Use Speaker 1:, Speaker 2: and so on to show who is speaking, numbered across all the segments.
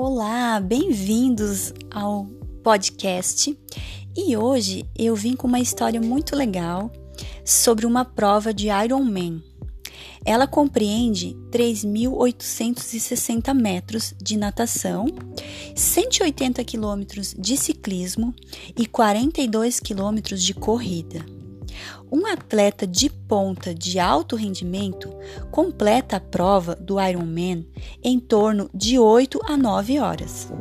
Speaker 1: Olá, bem-vindos ao podcast. E hoje eu vim com uma história muito legal sobre uma prova de Ironman. Ela compreende 3.860 metros de natação, 180 quilômetros de ciclismo e 42 quilômetros de corrida. Um atleta de ponta de alto rendimento completa a prova do Ironman em torno de 8 a 9 horas.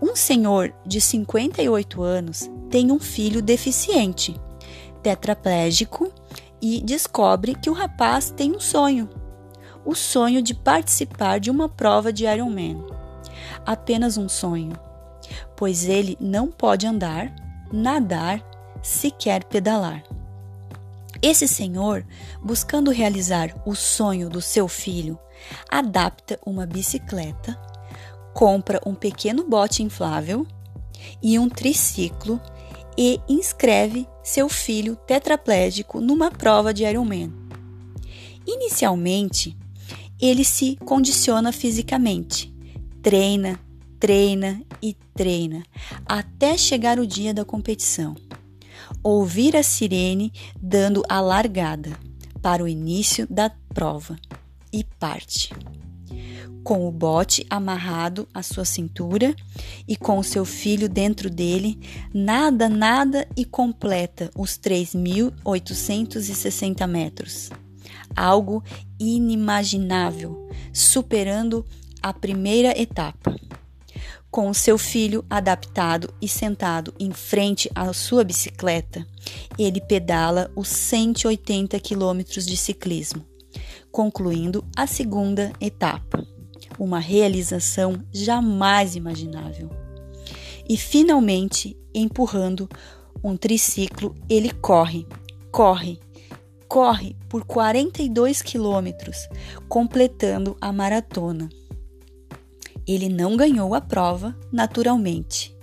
Speaker 1: Um senhor de 58 anos tem um filho deficiente, tetraplégico, e descobre que o rapaz tem um sonho: o sonho de participar de uma prova de Ironman. Apenas um sonho, pois ele não pode andar, nadar, sequer pedalar. Esse senhor, buscando realizar o sonho do seu filho, adapta uma bicicleta, compra um pequeno bote inflável e um triciclo e inscreve seu filho tetraplégico numa prova de Ironman. Inicialmente, ele se condiciona fisicamente, treina, treina e treina até chegar o dia da competição ouvir a sirene dando a largada para o início da prova e parte. Com o bote amarrado à sua cintura e com o seu filho dentro dele, nada, nada e completa os 3.860 metros. Algo inimaginável, superando a primeira etapa com o seu filho adaptado e sentado em frente à sua bicicleta, ele pedala os 180 quilômetros de ciclismo, concluindo a segunda etapa, uma realização jamais imaginável. E finalmente, empurrando um triciclo, ele corre, corre, corre por 42 quilômetros, completando a maratona. Ele não ganhou a prova, naturalmente,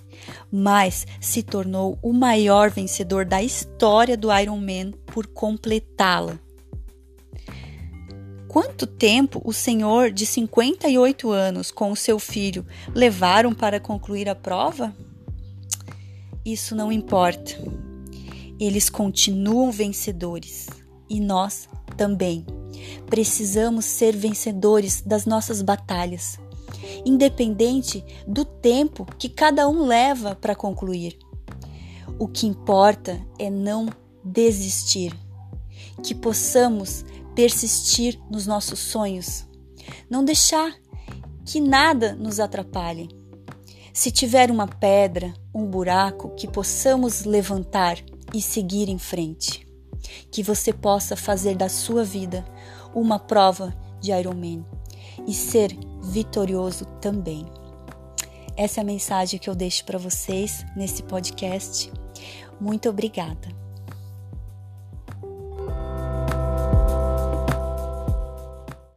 Speaker 1: mas se tornou o maior vencedor da história do Ironman por completá-la. Quanto tempo o senhor de 58 anos com o seu filho levaram para concluir a prova? Isso não importa. Eles continuam vencedores e nós também. Precisamos ser vencedores das nossas batalhas independente do tempo que cada um leva para concluir. O que importa é não desistir, que possamos persistir nos nossos sonhos, não deixar que nada nos atrapalhe. Se tiver uma pedra, um buraco, que possamos levantar e seguir em frente. Que você possa fazer da sua vida uma prova de Ironman e ser vitorioso também. Essa é a mensagem que eu deixo para vocês nesse podcast. Muito obrigada.